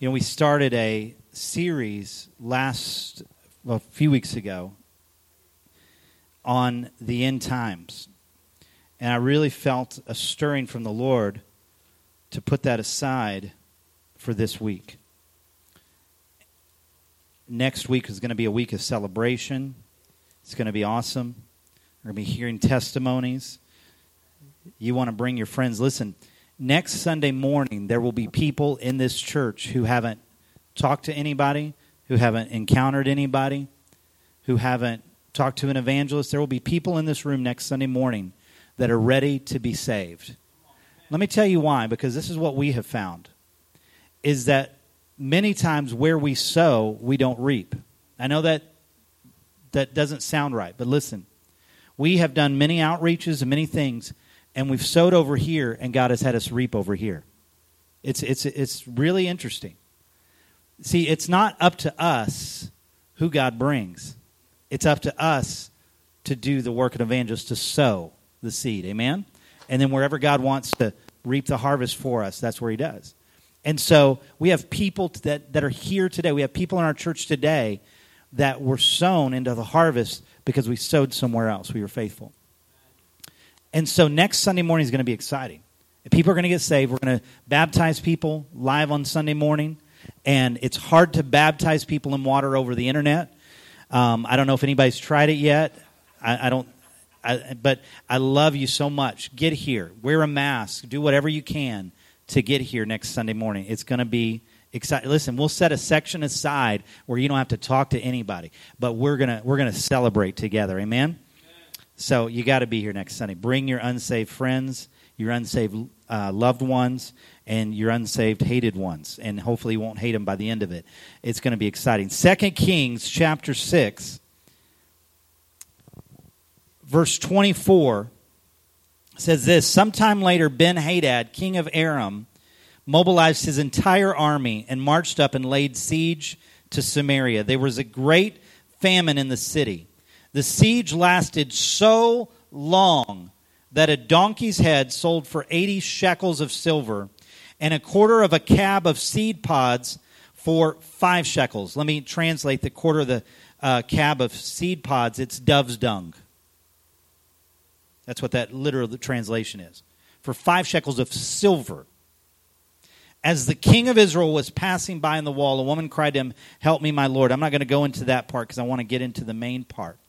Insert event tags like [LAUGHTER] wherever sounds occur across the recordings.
You know, we started a series last, well, a few weeks ago on the end times. And I really felt a stirring from the Lord to put that aside for this week. Next week is going to be a week of celebration. It's going to be awesome. We're going to be hearing testimonies. You want to bring your friends. Listen, next Sunday morning, there will be people in this church who haven't talked to anybody, who haven't encountered anybody, who haven't talked to an evangelist. There will be people in this room next Sunday morning that are ready to be saved. Let me tell you why, because this is what we have found is that many times where we sow, we don't reap. I know that that doesn't sound right, but listen. We have done many outreaches and many things, and we've sowed over here, and God has had us reap over here. It's, it's, it's really interesting. See, it's not up to us who God brings, it's up to us to do the work of evangelists to sow the seed. Amen? And then wherever God wants to reap the harvest for us, that's where He does. And so we have people that, that are here today. We have people in our church today that were sown into the harvest because we sowed somewhere else. We were faithful. And so next Sunday morning is going to be exciting. People are going to get saved. We're going to baptize people live on Sunday morning. And it's hard to baptize people in water over the internet. Um, I don't know if anybody's tried it yet. I, I don't. I, but I love you so much. Get here. Wear a mask. Do whatever you can to get here next Sunday morning. It's going to be exciting. Listen, we'll set a section aside where you don't have to talk to anybody, but we're gonna we're gonna celebrate together. Amen. So you got to be here next Sunday. Bring your unsaved friends, your unsaved uh, loved ones, and your unsaved hated ones, and hopefully you won't hate them by the end of it. It's going to be exciting. Second Kings chapter six, verse twenty-four says this Sometime later, Ben Hadad, king of Aram, mobilized his entire army and marched up and laid siege to Samaria. There was a great famine in the city. The siege lasted so long that a donkey's head sold for 80 shekels of silver and a quarter of a cab of seed pods for five shekels. Let me translate the quarter of the uh, cab of seed pods. It's dove's dung. That's what that literal translation is. For five shekels of silver. As the king of Israel was passing by in the wall, a woman cried to him, Help me, my Lord. I'm not going to go into that part because I want to get into the main part.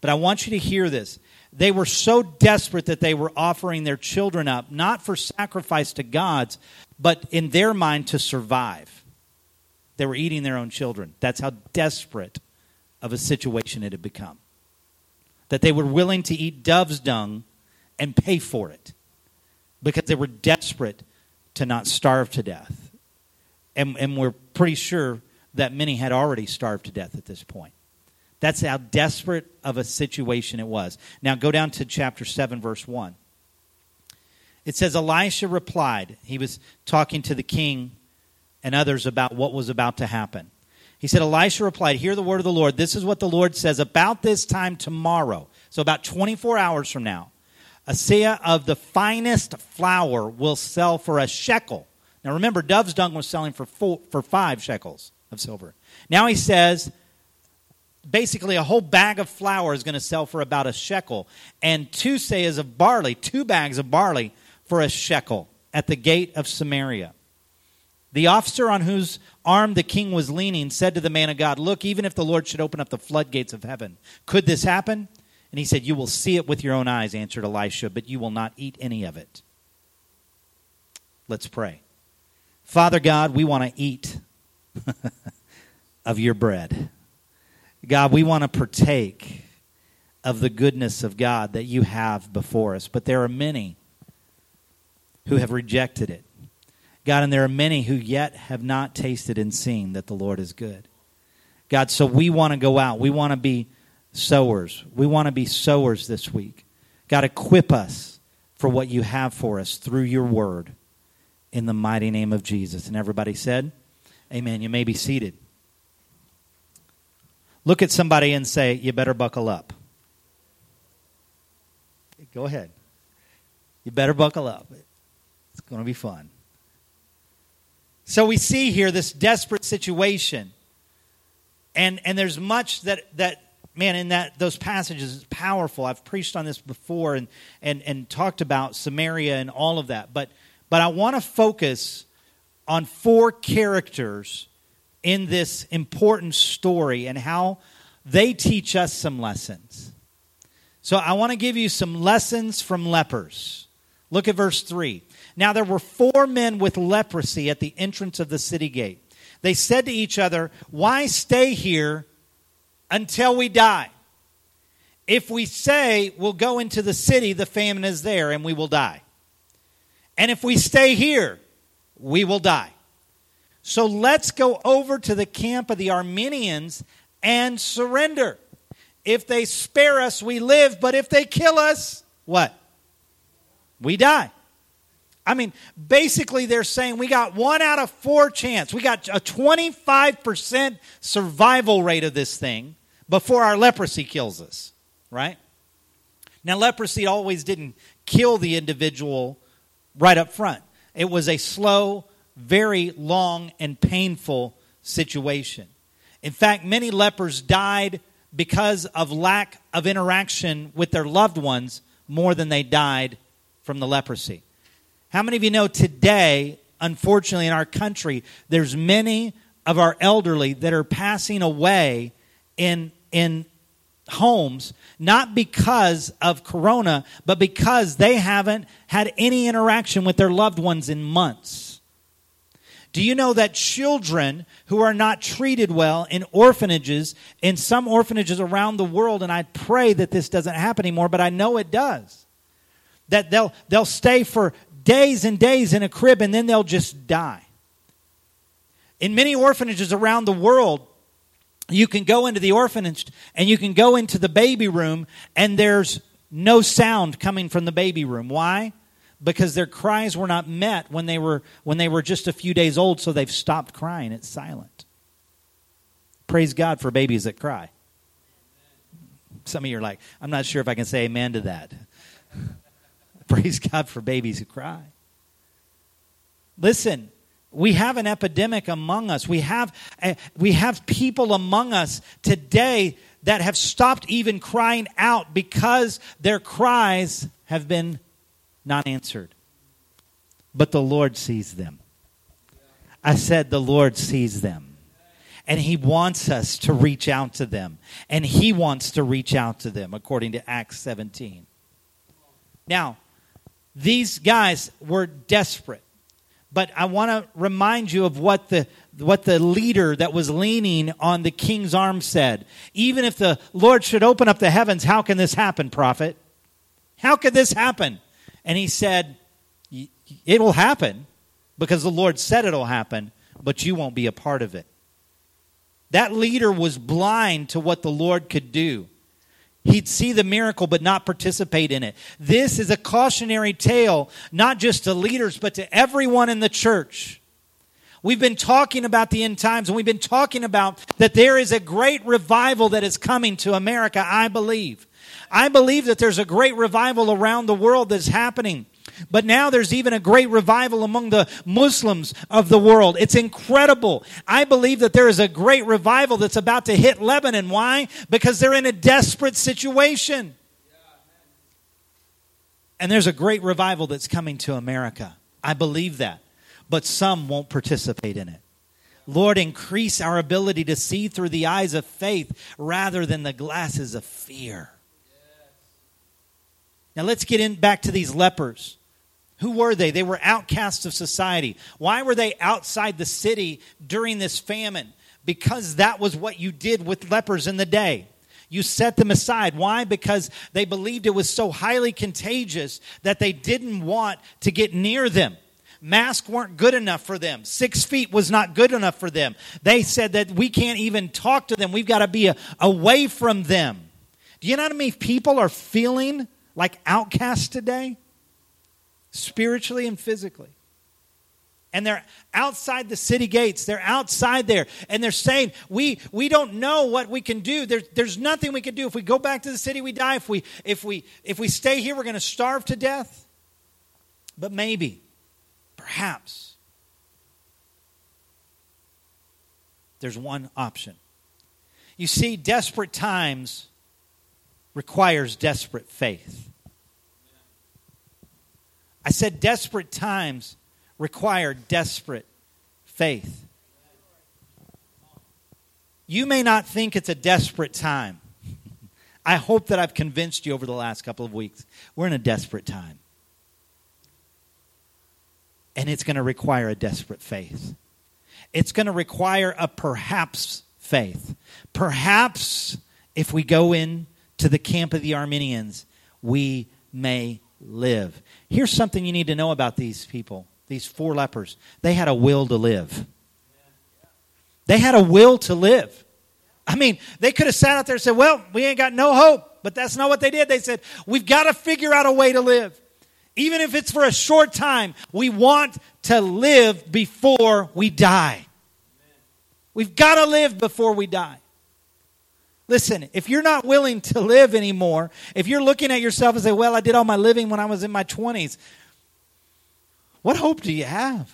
But I want you to hear this. They were so desperate that they were offering their children up, not for sacrifice to gods, but in their mind to survive. They were eating their own children. That's how desperate of a situation it had become that they were willing to eat dove's dung and pay for it because they were desperate to not starve to death. And, and we're pretty sure that many had already starved to death at this point. That's how desperate of a situation it was. Now go down to chapter 7, verse 1. It says, Elisha replied. He was talking to the king and others about what was about to happen. He said, Elisha replied, Hear the word of the Lord. This is what the Lord says. About this time tomorrow, so about 24 hours from now, a seah of the finest flour will sell for a shekel. Now remember, dove's dung was selling for, four, for five shekels of silver. Now he says, basically a whole bag of flour is going to sell for about a shekel, and two seahs of barley, two bags of barley, for a shekel at the gate of Samaria. The officer on whose arm the king was leaning said to the man of God, Look, even if the Lord should open up the floodgates of heaven, could this happen? And he said, You will see it with your own eyes, answered Elisha, but you will not eat any of it. Let's pray. Father God, we want to eat [LAUGHS] of your bread. God, we want to partake of the goodness of God that you have before us, but there are many who have rejected it. God, and there are many who yet have not tasted and seen that the Lord is good. God, so we want to go out. We want to be sowers. We want to be sowers this week. God, equip us for what you have for us through your word in the mighty name of Jesus. And everybody said, Amen. You may be seated. Look at somebody and say, You better buckle up. Go ahead. You better buckle up. It's going to be fun. So we see here this desperate situation. And and there's much that that man in that those passages is powerful. I've preached on this before and and and talked about Samaria and all of that. But but I want to focus on four characters in this important story and how they teach us some lessons. So I want to give you some lessons from lepers. Look at verse 3. Now there were four men with leprosy at the entrance of the city gate. They said to each other, Why stay here until we die? If we say we'll go into the city, the famine is there and we will die. And if we stay here, we will die. So let's go over to the camp of the Arameans and surrender. If they spare us, we live, but if they kill us, what? We die. I mean, basically, they're saying we got one out of four chance. We got a 25% survival rate of this thing before our leprosy kills us, right? Now, leprosy always didn't kill the individual right up front, it was a slow, very long, and painful situation. In fact, many lepers died because of lack of interaction with their loved ones more than they died from the leprosy. How many of you know today, unfortunately, in our country, there's many of our elderly that are passing away in, in homes, not because of corona, but because they haven't had any interaction with their loved ones in months. Do you know that children who are not treated well in orphanages, in some orphanages around the world, and I pray that this doesn't happen anymore, but I know it does, that they'll, they'll stay for days and days in a crib and then they'll just die. In many orphanages around the world, you can go into the orphanage and you can go into the baby room and there's no sound coming from the baby room. Why? Because their cries were not met when they were when they were just a few days old, so they've stopped crying. It's silent. Praise God for babies that cry. Some of you are like, I'm not sure if I can say amen to that. [LAUGHS] Praise God for babies who cry. Listen, we have an epidemic among us. We have, uh, we have people among us today that have stopped even crying out because their cries have been not answered. But the Lord sees them. I said, the Lord sees them. And He wants us to reach out to them. And He wants to reach out to them, according to Acts 17. Now, these guys were desperate. But I want to remind you of what the, what the leader that was leaning on the king's arm said. Even if the Lord should open up the heavens, how can this happen, prophet? How could this happen? And he said, It will happen because the Lord said it'll happen, but you won't be a part of it. That leader was blind to what the Lord could do. He'd see the miracle but not participate in it. This is a cautionary tale, not just to leaders, but to everyone in the church. We've been talking about the end times and we've been talking about that there is a great revival that is coming to America, I believe. I believe that there's a great revival around the world that's happening. But now there's even a great revival among the Muslims of the world. It's incredible. I believe that there is a great revival that's about to hit Lebanon. Why? Because they're in a desperate situation. And there's a great revival that's coming to America. I believe that. But some won't participate in it. Lord, increase our ability to see through the eyes of faith rather than the glasses of fear. Now let's get in back to these lepers. Who were they? They were outcasts of society. Why were they outside the city during this famine? Because that was what you did with lepers in the day. You set them aside. Why? Because they believed it was so highly contagious that they didn't want to get near them. Masks weren't good enough for them. Six feet was not good enough for them. They said that we can't even talk to them. We've got to be a, away from them. Do you know how many people are feeling like outcasts today? spiritually and physically. And they're outside the city gates. They're outside there. And they're saying, we, we don't know what we can do. There, there's nothing we can do. If we go back to the city, we die. If we, if we, if we stay here, we're going to starve to death. But maybe, perhaps, There's one option. You see, desperate times requires desperate faith. I said desperate times require desperate faith. You may not think it's a desperate time. [LAUGHS] I hope that I've convinced you over the last couple of weeks. We're in a desperate time. And it's going to require a desperate faith. It's going to require a perhaps faith. Perhaps if we go in to the camp of the Arameans, we may live. Here's something you need to know about these people, these four lepers. They had a will to live. They had a will to live. I mean, they could have sat out there and said, Well, we ain't got no hope. But that's not what they did. They said, We've got to figure out a way to live. Even if it's for a short time, we want to live before we die. We've got to live before we die. Listen, if you're not willing to live anymore, if you're looking at yourself and say, Well, I did all my living when I was in my 20s, what hope do you have?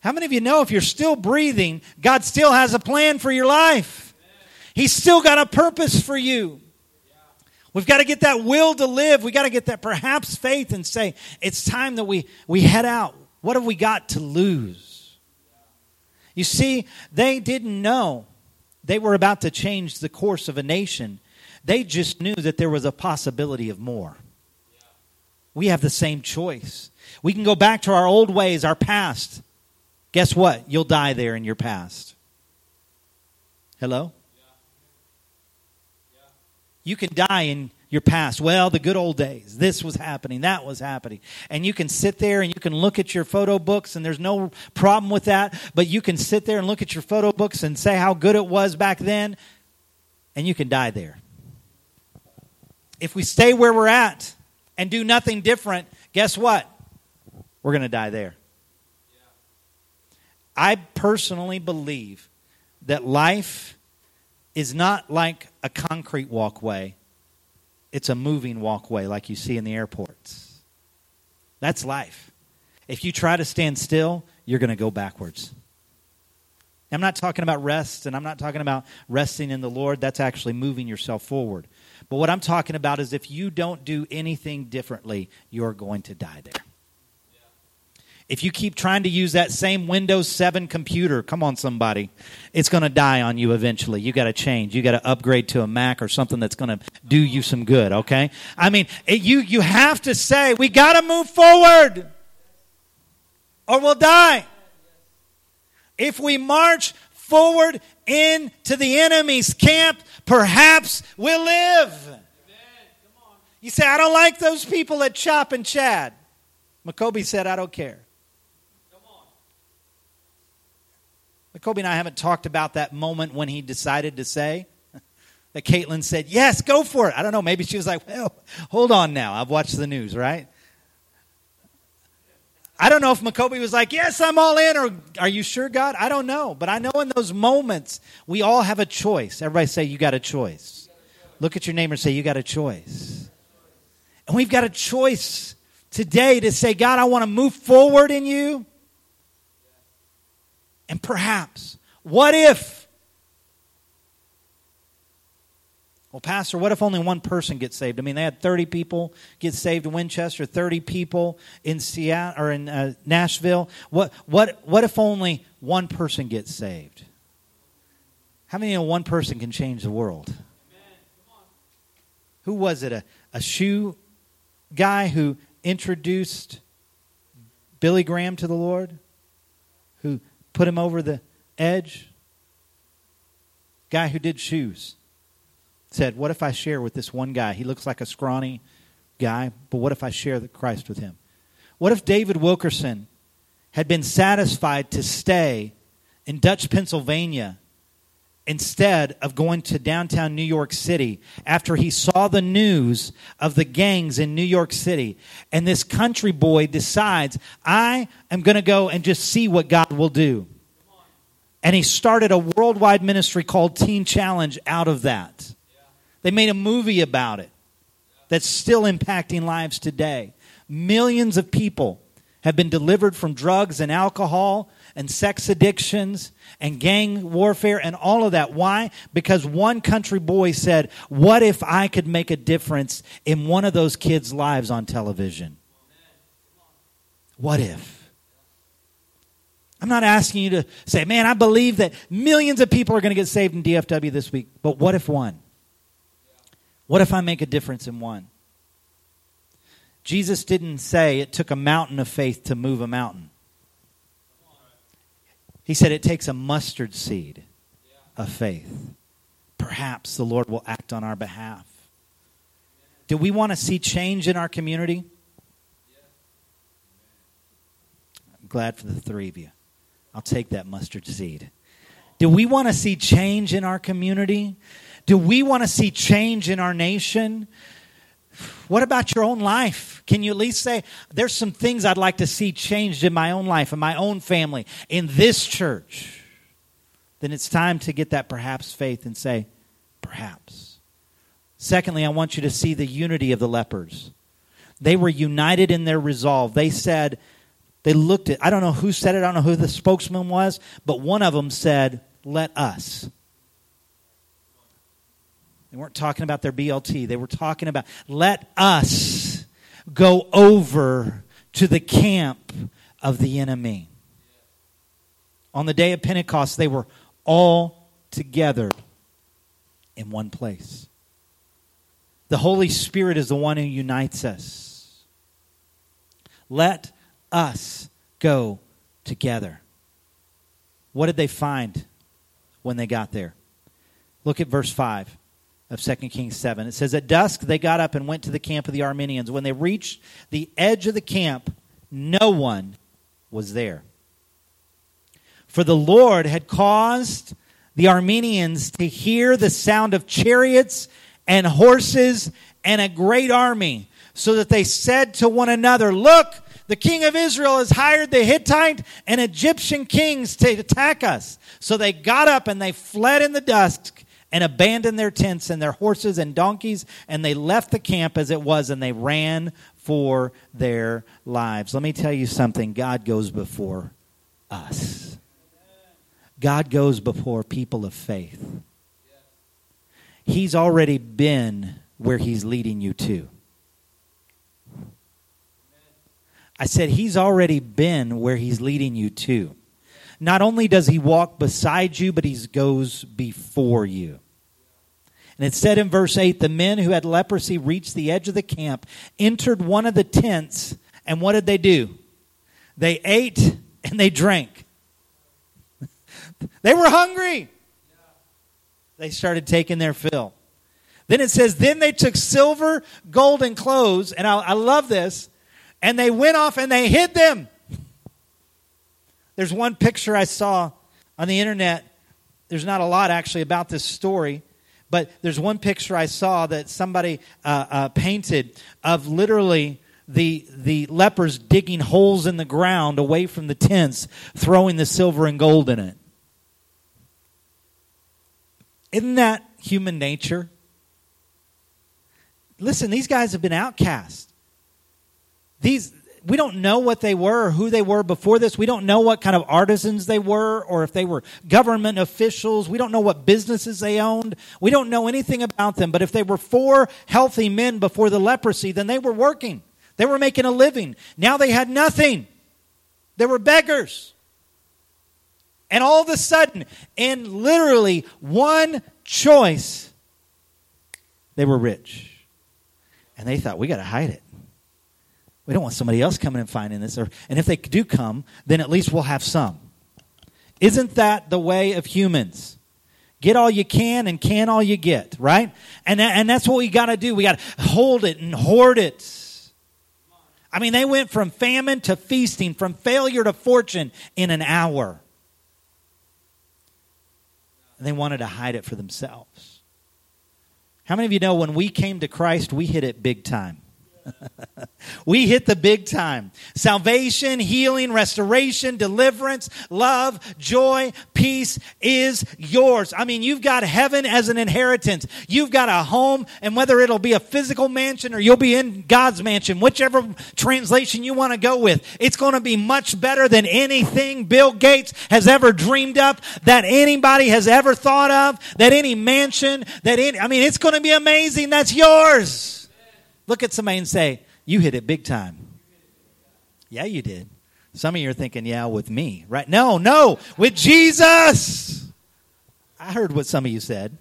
How many of you know if you're still breathing, God still has a plan for your life? He's still got a purpose for you. We've got to get that will to live. We've got to get that perhaps faith and say, it's time that we, we head out. What have we got to lose? You see, they didn't know they were about to change the course of a nation. They just knew that there was a possibility of more. We have the same choice. We can go back to our old ways, our past. Guess what? You'll die there in your past. Hello? You can die in your past. Well, the good old days. This was happening. That was happening. And you can sit there and you can look at your photo books, and there's no problem with that. But you can sit there and look at your photo books and say how good it was back then, and you can die there. If we stay where we're at and do nothing different, guess what? We're going to die there. I personally believe that life is not like a concrete walkway, it's a moving walkway like you see in the airports. That's life. If you try to stand still, you're going to go backwards. I'm not talking about rest, and I'm not talking about resting in the Lord. That's actually moving yourself forward. But what I'm talking about is if you don't do anything differently, you're going to die there. If you keep trying to use that same Windows 7 computer, come on, somebody, it's going to die on you eventually. You got to change. You got to upgrade to a Mac or something that's going to do you some good, okay? I mean, it, you, you have to say, we got to move forward or we'll die. If we march forward into the enemy's camp, perhaps we'll live. You say, I don't like those people at Chop and Chad. McCoby said, I don't care. Kobe and I haven't talked about that moment when he decided to say [LAUGHS] that Caitlin said, Yes, go for it. I don't know. Maybe she was like, Well, hold on now. I've watched the news, right? I don't know if McCoby was like, Yes, I'm all in, or Are you sure, God? I don't know. But I know in those moments, we all have a choice. Everybody say, You got a choice. Look at your neighbor and say, You got a choice. And we've got a choice today to say, God, I want to move forward in you. And perhaps, what if? Well, Pastor, what if only one person gets saved? I mean, they had 30 people get saved in Winchester, 30 people in Seattle or in uh, Nashville. What, what, what if only one person gets saved? How many know one person can change the world? Who was it? A, a shoe guy who introduced Billy Graham to the Lord? Put him over the edge. Guy who did shoes said, What if I share with this one guy? He looks like a scrawny guy, but what if I share the Christ with him? What if David Wilkerson had been satisfied to stay in Dutch, Pennsylvania instead of going to downtown New York City after he saw the news of the gangs in New York City. And this country boy decides, I am going to go and just see what God will do. And he started a worldwide ministry called Teen Challenge out of that. They made a movie about it that's still impacting lives today. Millions of people have been delivered from drugs and alcohol and sex addictions and gang warfare and all of that. Why? Because one country boy said, What if I could make a difference in one of those kids' lives on television? What if? I'm not asking you to say, man, I believe that millions of people are going to get saved in DFW this week, but what if one? What if I make a difference in one? Jesus didn't say it took a mountain of faith to move a mountain. He said it takes a mustard seed of faith. Perhaps the Lord will act on our behalf. Do we want to see change in our community? I'm glad for the three of you. I'll take that mustard seed. Do we want to see change in our community? Do we want to see change in our nation? What about your own life? Can you at least say, there's some things I'd like to see changed in my own life, in my own family, in this church? Then it's time to get that perhaps faith and say, perhaps. Secondly, I want you to see the unity of the lepers. They were united in their resolve. They said, they looked at, I don't know who said it, I don't know who the spokesman was, but one of them said, let us. They weren't talking about their BLT. They were talking about, let us go over to the camp of the enemy. On the day of Pentecost, they were all together in one place. The Holy Spirit is the one who unites us. Let us go together. What did they find when they got there? Look at verse 5 of 2 Kings 7. It says, At dusk they got up and went to the camp of the Arameans. When they reached the edge of the camp, no one was there. For the Lord had caused the Arameans to hear the sound of chariots and horses and a great army, so that they said to one another, Look, the king of Israel has hired the Hittite and Egyptian kings to attack us. So they got up and they fled in the dusk and abandoned their tents and their horses and donkeys, and they left the camp as it was, and they ran for their lives. Let me tell you something God goes before us, God goes before people of faith. He's already been where He's leading you to. I said, He's already been where He's leading you to. Not only does He walk beside you, but He goes before you. And it said in verse 8 the men who had leprosy reached the edge of the camp, entered one of the tents, and what did they do? They ate and they drank. [LAUGHS] they were hungry. They started taking their fill. Then it says, Then they took silver, gold, and clothes, and I, I love this and they went off and they hid them. There's one picture I saw on the internet. There's not a lot actually about this story, but there's one picture I saw that somebody uh, uh, painted of literally the the lepers digging holes in the ground away from the tents, throwing the silver and gold in it. Isn't that human nature? Listen, these guys have been outcast. These we don't know what they were or who they were before this. We don't know what kind of artisans they were or if they were government officials. We don't know what businesses they owned. We don't know anything about them. But if they were four healthy men before the leprosy, then they were working. They were making a living. Now they had nothing. They were beggars. And all of a sudden, in literally one choice, they were rich. And they thought, we got to hide it. We don't want somebody else coming and finding this. Or, and if they do come, then at least we'll have some. Isn't that the way of humans? Get all you can and can all you get, right? And, and that's what we got to do. We got to hold it and hoard it. I mean, they went from famine to feasting, from failure to fortune in an hour. And they wanted to hide it for themselves. How many of you know when we came to Christ, we hit it big time? We hit the big time. Salvation, healing, restoration, deliverance, love, joy, peace is yours. I mean, you've got heaven as an inheritance. You've got a home, and whether it'll be a physical mansion or you'll be in God's mansion, whichever translation you want to go with, it's going to be much better than anything Bill Gates has ever dreamed up, that anybody has ever thought of, that any mansion, that any, I mean, it's going to be amazing. That's yours. Look at somebody and say, You hit it big time. Yeah, you did. Some of you are thinking, Yeah, with me, right? No, no, with Jesus. I heard what some of you said,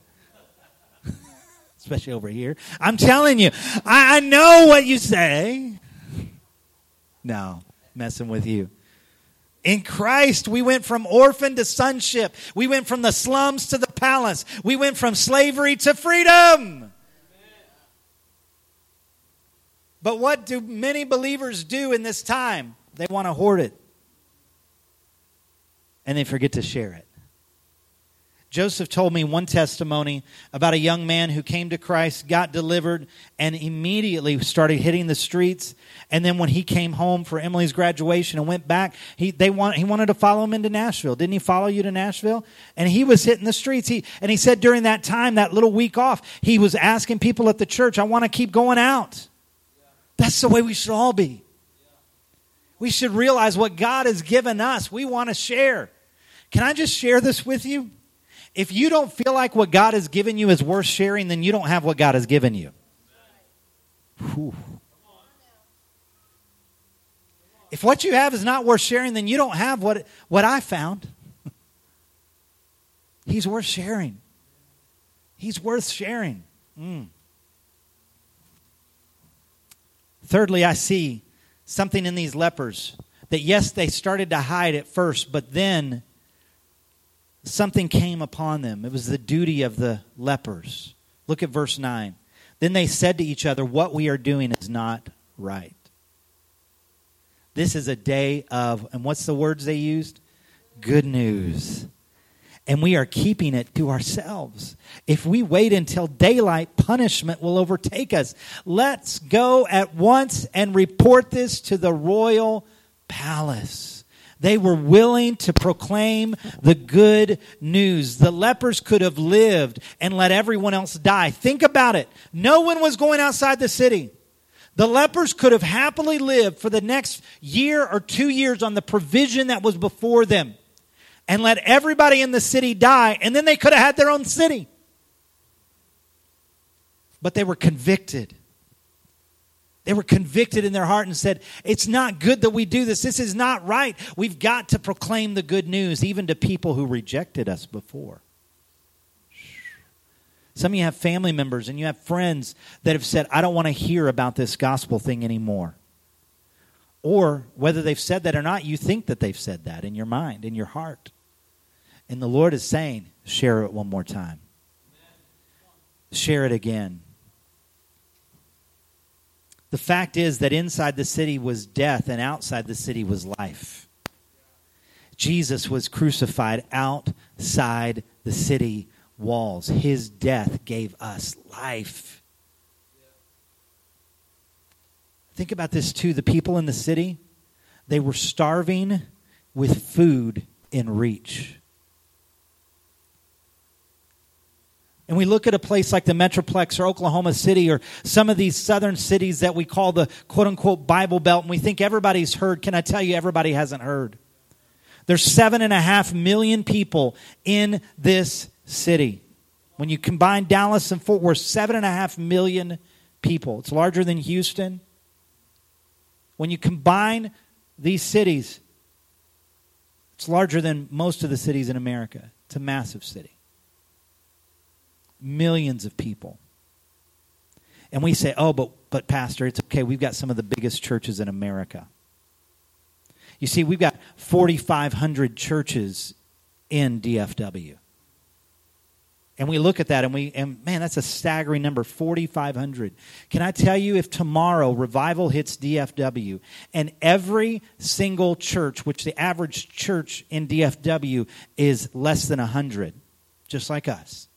[LAUGHS] especially over here. I'm telling you, I, I know what you say. No, messing with you. In Christ, we went from orphan to sonship. We went from the slums to the palace. We went from slavery to freedom. But what do many believers do in this time? They want to hoard it and they forget to share it. Joseph told me one testimony about a young man who came to Christ, got delivered, and immediately started hitting the streets. And then when he came home for Emily's graduation and went back, he, they want, he wanted to follow him into Nashville. Didn't he follow you to Nashville? And he was hitting the streets. He, and he said during that time, that little week off, he was asking people at the church, I want to keep going out. That's the way we should all be. We should realize what God has given us. We want to share. Can I just share this with you? If you don't feel like what God has given you is worth sharing, then you don't have what God has given you. Whew. If what you have is not worth sharing, then you don't have what, what I found. [LAUGHS] He's worth sharing. He's worth sharing. Mm. Thirdly, I see something in these lepers that, yes, they started to hide at first, but then something came upon them. It was the duty of the lepers. Look at verse 9. Then they said to each other, What we are doing is not right. This is a day of, and what's the words they used? Good news and we are keeping it to ourselves. If we wait until daylight, punishment will overtake us. Let's go at once and report this to the royal palace. They were willing to proclaim the good news. The lepers could have lived and let everyone else die. Think about it. No one was going outside the city. The lepers could have happily lived for the next year or two years on the provision that was before them and let everybody in the city die, and then they could have had their own city. But they were convicted. They were convicted in their heart and said, It's not good that we do this. This is not right. We've got to proclaim the good news, even to people who rejected us before. Some of you have family members and you have friends that have said, I don't want to hear about this gospel thing anymore. Or whether they've said that or not, you think that they've said that in your mind, in your heart. And the Lord is saying, share it one more time. Share it again. The fact is that inside the city was death and outside the city was life. Jesus was crucified outside the city walls. His death gave us life. Think about this too. The people in the city, they were starving with food in reach. And we look at a place like the Metroplex or Oklahoma City or some of these southern cities that we call the quote unquote Bible Belt, and we think everybody's heard. Can I tell you, everybody hasn't heard? There's seven and a half million people in this city. When you combine Dallas and Fort Worth, seven and a half million people. It's larger than Houston. When you combine these cities, it's larger than most of the cities in America. It's a massive city millions of people. And we say, oh, but, but Pastor, it's okay. We've got some of the biggest churches in America. You see, we've got 4,500 churches in DFW. And we look at that and we, and man, that's a staggering number 4,500. Can I tell you, if tomorrow revival hits DFW and every single church, which the average church in DFW is less than 100, just like us,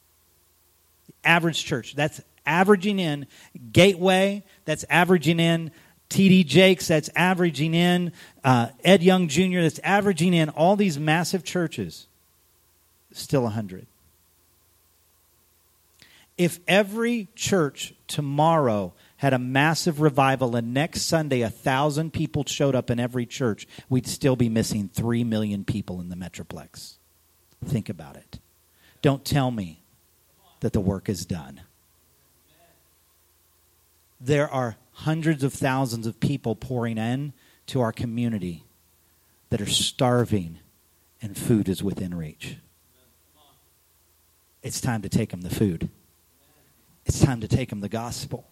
average church. That's averaging in Gateway, that's averaging in TD Jakes, that's averaging in uh, Ed Young Jr., that's averaging in all these massive churches, still 100. If every church tomorrow had a massive revival and next Sunday a thousand people showed up in every church, we'd still be missing three million people in the Metroplex. Think about it. Don't tell me that the work is done. There are hundreds of thousands of people pouring in to our community that are starving and food is within reach. It's time to take them the food. It's time to take them the gospel.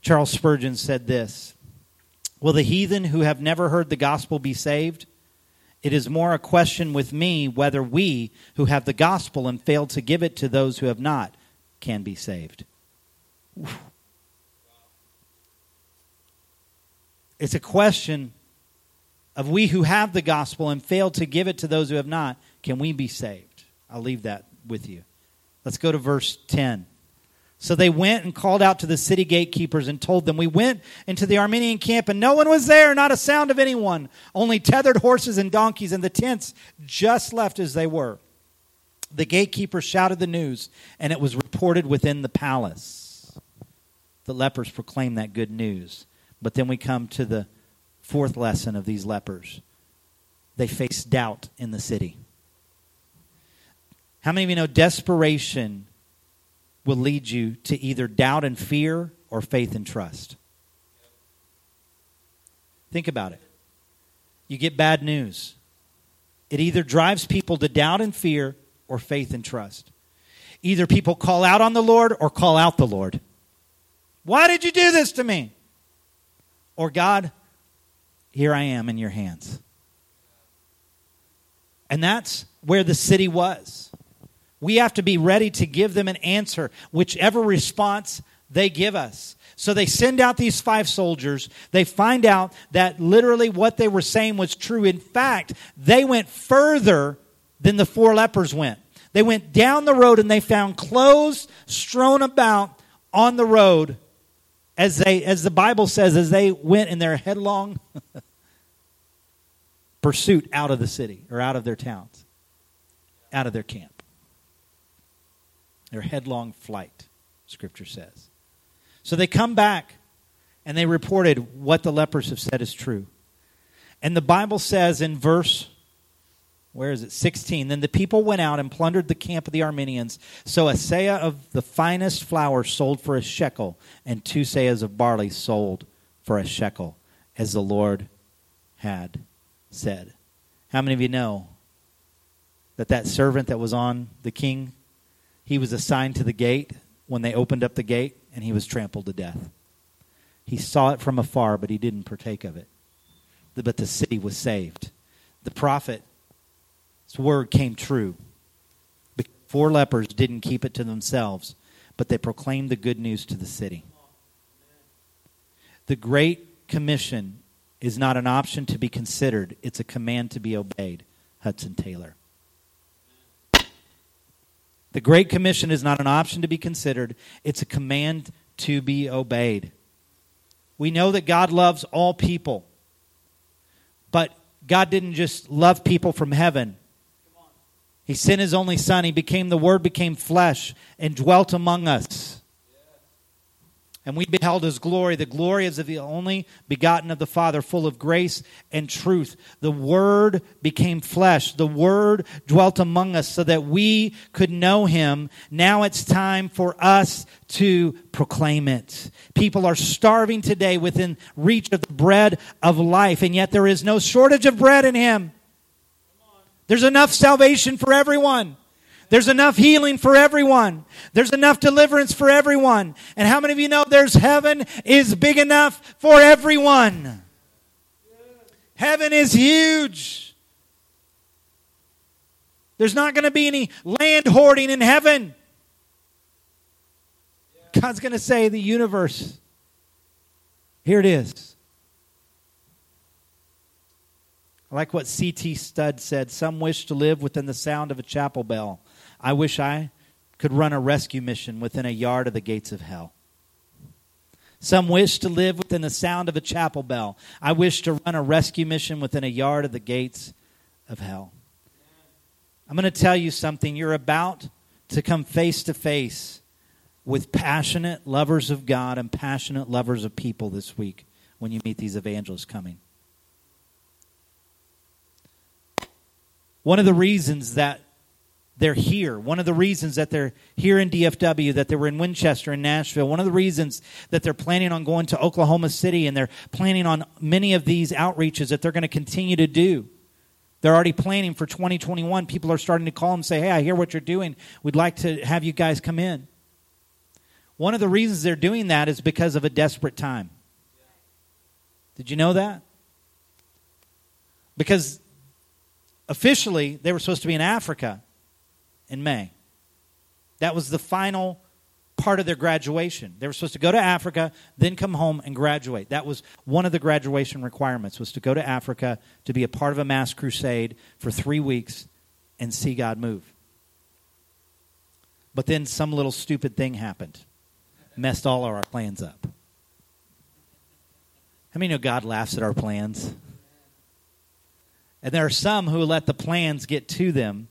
Charles Spurgeon said this Will the heathen who have never heard the gospel be saved? It is more a question with me whether we, who have the gospel and fail to give it to those who have not, can be saved. It's a question of we who have the gospel and fail to give it to those who have not, can we be saved? I'll leave that with you. Let's go to verse 10. So they went and called out to the city gatekeepers and told them, We went into the Aramean camp, and no one was there, not a sound of anyone, only tethered horses and donkeys, and the tents just left as they were. The gatekeeper shouted the news, and it was reported within the palace. The lepers proclaimed that good news. But then we come to the fourth lesson of these lepers they face doubt in the city. How many of you know desperation will lead you to either doubt and fear or faith and trust. Think about it. You get bad news. It either drives people to doubt and fear or faith and trust. Either people call out on the Lord or call out the Lord. Why did you do this to me? Or God, here I am in your hands. And that's where the city was. We have to be ready to give them an answer, whichever response they give us. So they send out these five soldiers. They find out that literally what they were saying was true. In fact, they went further than the four lepers went. They went down the road and they found clothes strewn about on the road as they as the Bible says as they went in their headlong [LAUGHS] pursuit out of the city or out of their towns, out of their camp. Their headlong flight, Scripture says. So they come back and they reported what the lepers have said is true. And the Bible says in verse, where is it? 16. Then the people went out and plundered the camp of the Arameans. So a seah of the finest flour sold for a shekel, and two seahs of barley sold for a shekel, as the Lord had said. How many of you know that that servant that was on the king he was assigned to the gate when they opened up the gate, and he was trampled to death. He saw it from afar, but he didn't partake of it. But the city was saved. The prophet's word came true. Four lepers didn't keep it to themselves, but they proclaimed the good news to the city. The Great Commission is not an option to be considered, it's a command to be obeyed. Hudson Taylor. The Great Commission is not an option to be considered, it's a command to be obeyed. We know that God loves all people, but God didn't just love people from heaven. He sent his only son. He became the Word, became flesh, and dwelt among us. And we beheld his glory, the glory as of the only begotten of the Father, full of grace and truth. The Word became flesh. The Word dwelt among us so that we could know him. Now it's time for us to proclaim it. People are starving today within reach of the bread of life, and yet there is no shortage of bread in him. There's enough salvation for everyone. There's enough healing for everyone. There's enough deliverance for everyone. And how many of you know there's heaven is big enough for everyone? Heaven is huge. There's not going to be any land hoarding in heaven. God's going to say, the universe, here it is. I like what C.T. Studd said Some wish to live within the sound of a chapel bell. I wish I could run a rescue mission within a yard of the gates of hell. Some wish to live within the sound of a chapel bell. I wish to run a rescue mission within a yard of the gates of hell. I'm going to tell you something. You're about to come face to face with passionate lovers of God and passionate lovers of people this week when you meet these evangelists coming. One of the reasons that they're here, one of the reasons that they're here in DFW, that they were in Winchester and Nashville, one of the reasons that they're planning on going to Oklahoma City and they're planning on many of these outreaches that they're going to continue to do. They're already planning for 2021. People are starting to call and say, Hey, I hear what you're doing. We'd like to have you guys come in. One of the reasons they're doing that is because of a desperate time. Did you know that? Because officially, they were supposed to be in Africa in May. That was the final part of their graduation. They were supposed to go to Africa, then come home and graduate. That was one of the graduation requirements was to go to Africa to be a part of a mass crusade for 3 weeks and see God move. But then some little stupid thing happened. Messed all of our plans up. How many know God laughs at our plans? And there are some who let the plans get to them